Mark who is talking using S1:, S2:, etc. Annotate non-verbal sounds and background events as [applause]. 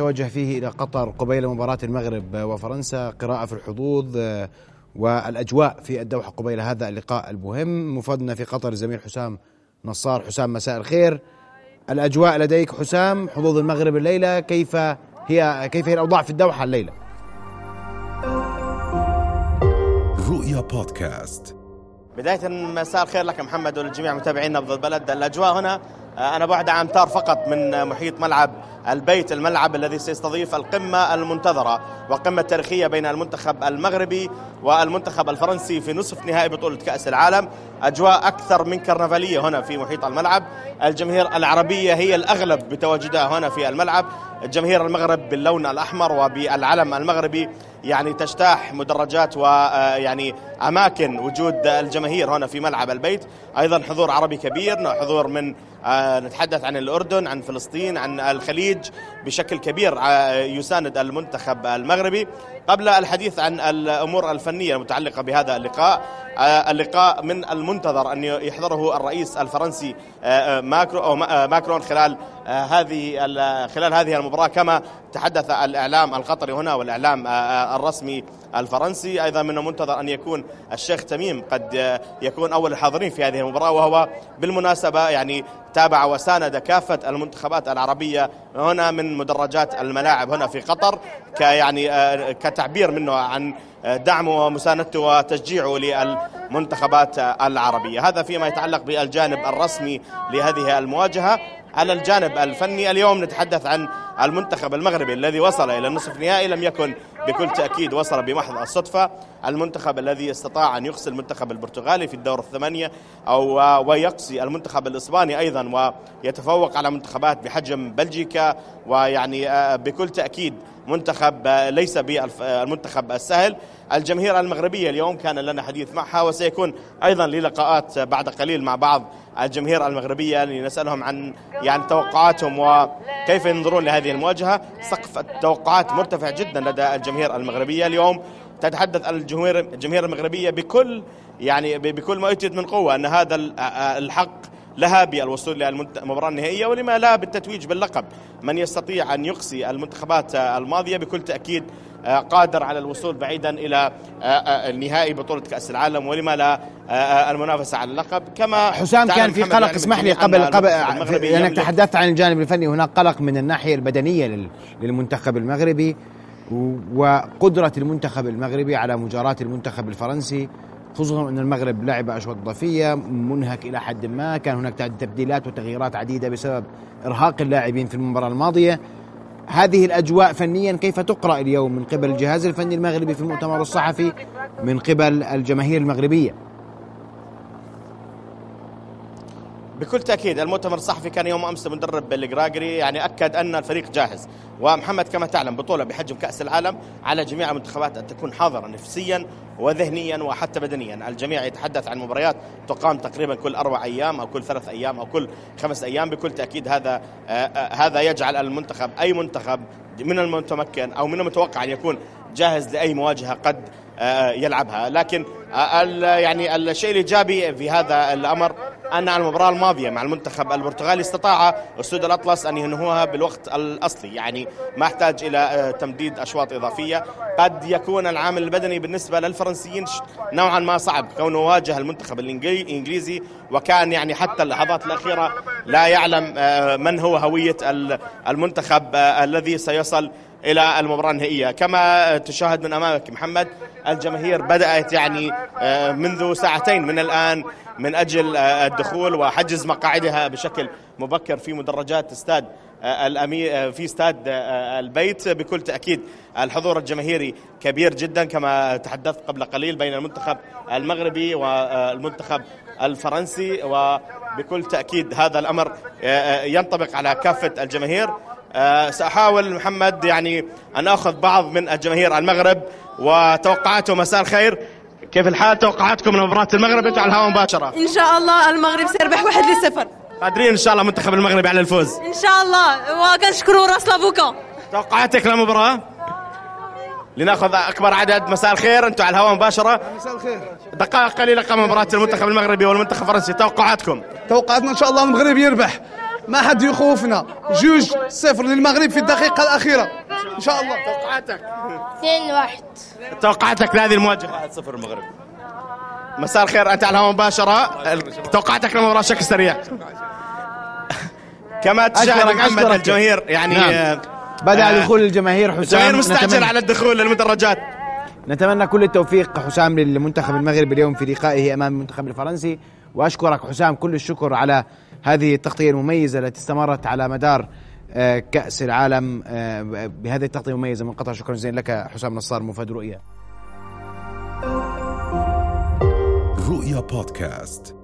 S1: توجه فيه إلى قطر قبيل مباراة المغرب وفرنسا قراءة في الحظوظ والأجواء في الدوحة قبيل هذا اللقاء المهم. مفادنا في قطر زميل حسام نصار. حسام مساء الخير. الأجواء لديك حسام حظوظ المغرب الليلة كيف هي كيف هي الأوضاع في الدوحة الليلة؟
S2: رؤيا بودكاست.
S3: بداية مساء الخير لك محمد ولجميع متابعينا نبض البلد الأجواء هنا آه، أنا بعد أمتار فقط من محيط ملعب البيت الملعب الذي سيستضيف القمة المنتظرة وقمة تاريخية بين المنتخب المغربي والمنتخب الفرنسي في نصف نهائي بطولة كأس العالم. أجواء أكثر من كرنفالية هنا في محيط الملعب. الجماهير العربية هي الأغلب بتواجدها هنا في الملعب. جماهير المغرب باللون الأحمر وبالعلم المغربي يعني تجتاح مدرجات ويعني أماكن وجود الجماهير هنا في ملعب البيت. أيضا حضور عربي كبير حضور من آه، نتحدث عن الأردن عن فلسطين عن الخليج بشكل كبير آه، يساند المنتخب المغربي. قبل الحديث عن الأمور الفنية المتعلقة بهذا اللقاء آه، اللقاء من المنتظر أن يحضره الرئيس الفرنسي ماكرو أو ماكرون خلال هذه خلال هذه المباراة كما تحدث الإعلام القطري هنا والإعلام الرسمي الفرنسي. أيضا من المنتظر أن يكون الشيخ تميم قد يكون أول الحاضرين في هذه المباراة وهو بالمناسبة يعني تابع وساند كافة المنتخبات العربية هنا من مدرجات الملاعب هنا في قطر كيعني آه، كتعبير منه عن دعمه ومساندته وتشجيعه للمنتخبات العربية. هذا فيما يتعلق بالجانب الرسمي لهذه المواجهة. على الجانب الفني اليوم نتحدث عن المنتخب المغربي الذي وصل إلى النصف النهائي لم يكن بكل تأكيد وصل بمحض الصدفة. المنتخب الذي استطاع أن يقصي المنتخب البرتغالي في الدور الثمانية أو ويقصي المنتخب الإسباني أيضا ويتفوق على منتخبات بحجم بلجيكا. ويعني آه، بكل تأكيد منتخب آه، ليس بالمنتخب السهل. الجماهير المغربية اليوم كان لنا حديث معها وسيكون أيضا للقاءات بعد قليل مع بعض الجماهير المغربية لنسألهم عن يعني توقعاتهم وكيف ينظرون لهذه المواجهة. سقف التوقعات مرتفع جدا لدى الجماهير المغربية. اليوم تتحدث الجماهير الجماهير المغربية بكل يعني بكل ما أوتيت من قوة أن هذا الحق لها بالوصول للمباراة النهائية ولما لا بالتتويج باللقب. من يستطيع أن يقصي المنتخبات الماضية؟ بكل تأكيد قادر على الوصول بعيدا إلى آه، آه، النهائي بطولة كأس العالم ولما لا المنافسة على اللقب. كما
S1: حسام كان في قلق اسمح لي قبل قبل لانك تحدثت عن الجانب الفني هناك قلق من الناحية البدنية للمنتخب المغربي وقدرة المنتخب المغربي على مجاراة المنتخب الفرنسي خصوصا أن المغرب لعب أشواط إضافية منهك إلى حد ما كان هناك تبديلات وتغييرات عديدة بسبب إرهاق اللاعبين في المباراة الماضية. هذه الأجواء فنيا كيف تقرأ اليوم من قبل الجهاز الفني المغربي في المؤتمر الصحفي من قبل الجماهير المغربية؟
S3: بكل تأكيد المؤتمر الصحفي كان يوم أمس المدرب الجراجري يعني أكد أن الفريق جاهز. ومحمد كما تعلم بطولة بحجم كأس العالم على جميع المنتخبات أن تكون حاضرة نفسيا وذهنيا وحتى بدنيا. الجميع يتحدث عن مباريات تقام تقريبا كل أربع أيام أو كل ثلاث أيام أو كل خمس أيام. بكل تأكيد هذا آه، آه، هذا يجعل المنتخب أي منتخب من المتمكن أو من المتوقع أن يكون جاهز لأي مواجهة قد آه، يلعبها. لكن يعني الشيء الإيجابي في هذا الأمر أن المباراة الماضية مع المنتخب البرتغالي استطاع أسود الأطلس أن ينهوها بالوقت الأصلي. يعني ما احتاج إلى آه، تمديد أشواط إضافية. قد يكون العامل البدني بالنسبة للفرنسيين نوعا ما صعب كونه واجه المنتخب الإنجليزي وكان يعني حتى اللحظات الأخيرة لا يعلم آه، من هو هوية المنتخب آه، الذي سيصل إلى المباراة النهائية. كما تشاهد من أمامك محمد الجماهير بدأت يعني منذ ساعتين من الآن من أجل آه، الدخول وحجز مقاعدها بشكل مبكر في مدرجات استاد آه، الأمير آه، في استاد البيت. بكل تأكيد الحضور الجماهيري كبير جدا كما تحدثت قبل قليل بين المنتخب المغربي والمنتخب الفرنسي. وبكل تأكيد هذا الأمر ينطبق على كافة الجماهير. سأحاول محمد يعني أن أخذ بعض من الجماهير المغرب وتوقعاتهم مساء الخير. كيف الحال؟ توقعاتكم لمباراة المغرب؟ أنتم على الهواء مباشرة.
S4: إن شاء الله المغرب سيربح واحد لصفر.
S3: قادرين إن شاء الله منتخب المغرب على الفوز.
S4: إن شاء الله. وكنشكروا راس لافوكا
S3: توقعاتك للمباراة؟ لنأخذ أكبر عدد. مساء الخير. أنتم على الهواء مباشرة. مساء الخير. دقائق قليلة قبل مباراة المنتخب المغربي والمنتخب الفرنسي. توقعاتكم؟
S5: توقعاتنا إن شاء الله المغرب يربح. ما حد يخوفنا. جوج صفر للمغرب في الدقيقة الأخيرة. إن شاء الله.
S3: توقعاتك.
S6: اثنين واحد.
S3: توقعاتك لهذه المواجهة.
S7: 1-0 المغرب.
S3: مساء الخير أنت على الهواء مباشرة. توقعاتك للمباراة بشكل سريع. [laughs] كما تشاهد محمد. الجماهير يعني
S1: نعم.
S3: آه،
S1: بدأ
S3: آه،
S1: دخول الجماهير حسام
S3: الجماهير مستعجل على الدخول للمدرجات.
S1: نتمنى كل التوفيق حسام للمنتخب المغربي اليوم في لقائه أمام المنتخب الفرنسي. وأشكرك حسام كل الشكر على هذه التغطية المميزة التي استمرت على مدار آه، كأس العالم آه، بهذه التغطية المميزة. من قطر شكرا جزيلا لك حسام نصار مفاد رؤيا
S2: رؤيا بودكاست.